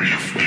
brief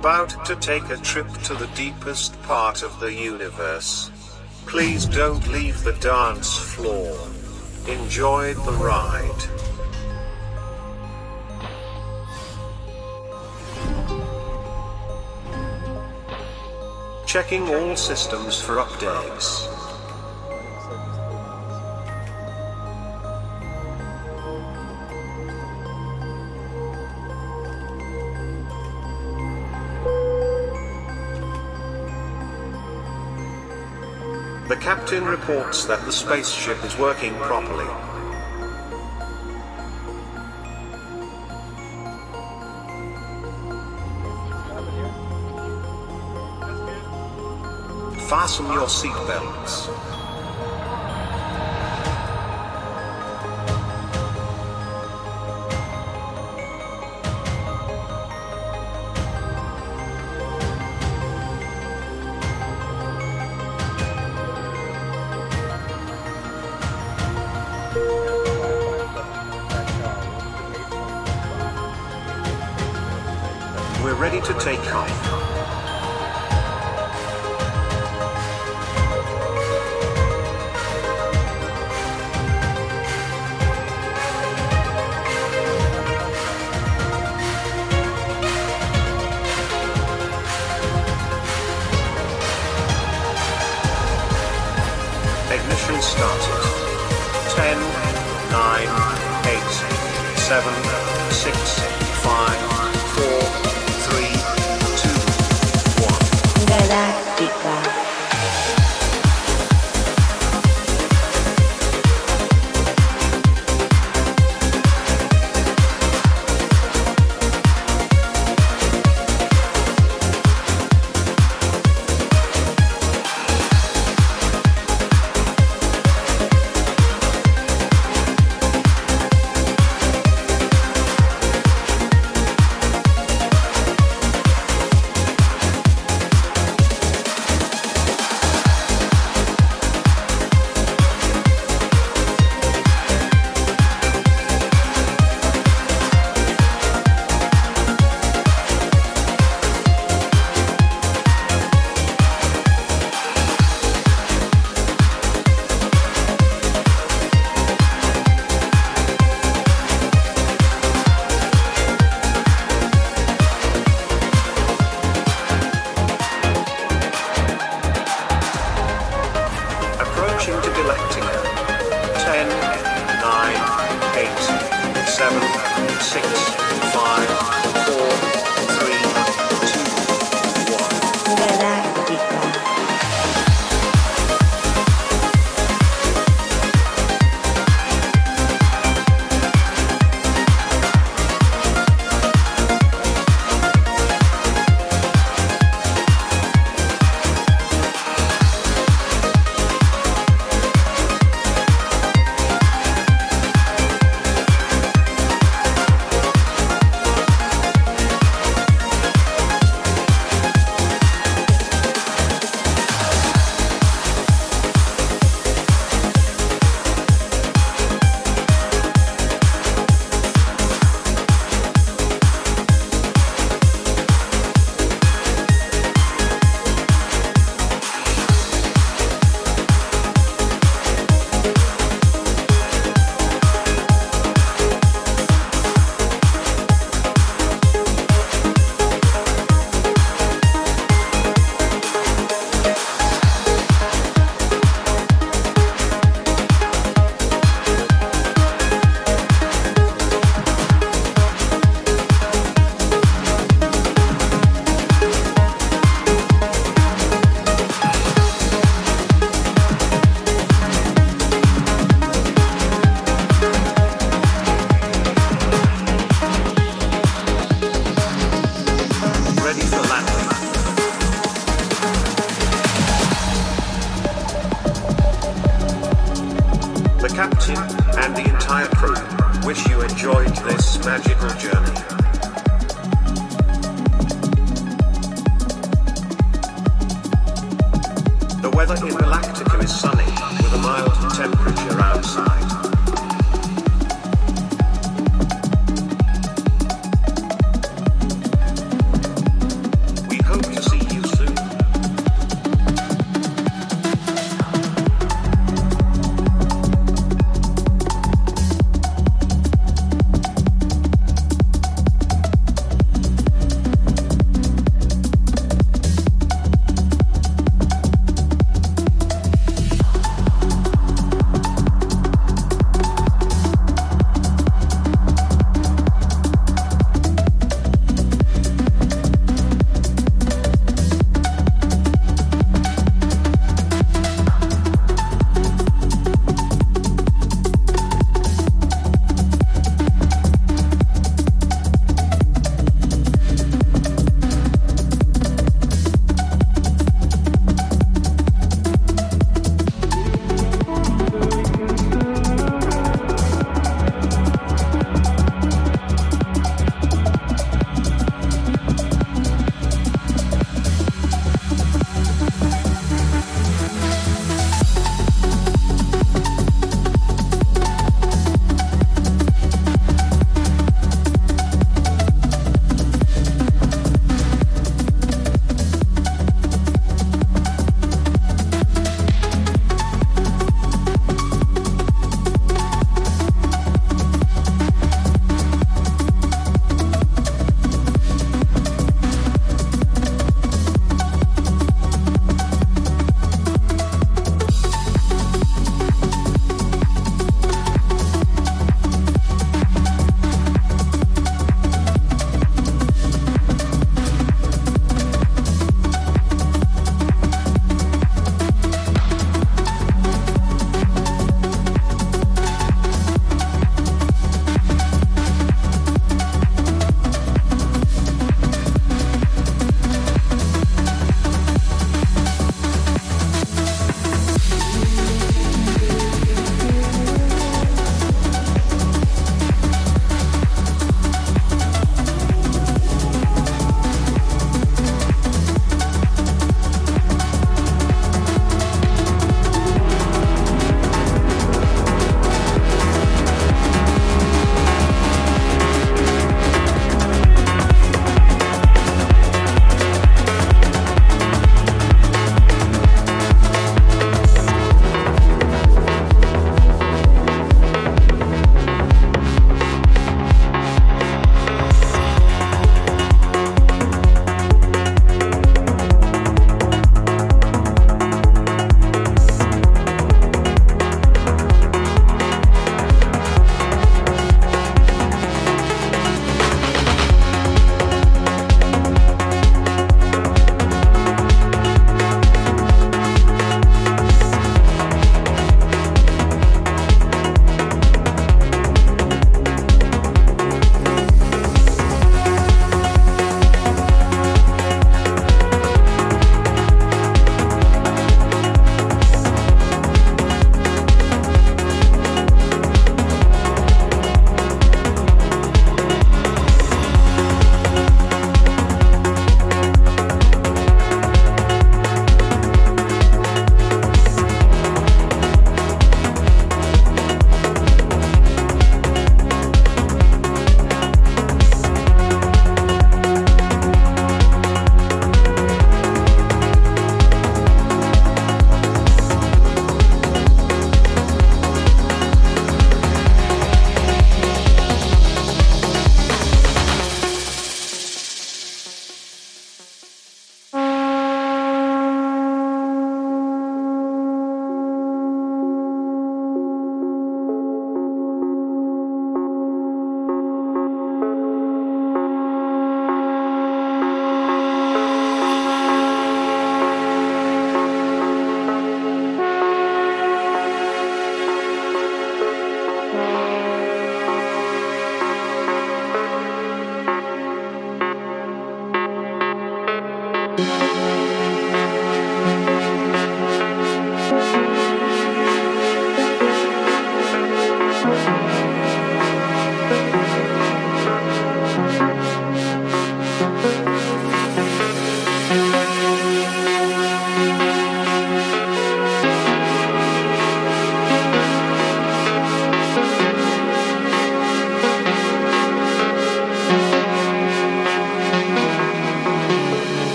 about to take a trip to the deepest part of the universe. Please don't leave the dance floor. Enjoy the ride. Checking all systems for updates. Captain reports that the spaceship is working properly. Fasten your seatbelts.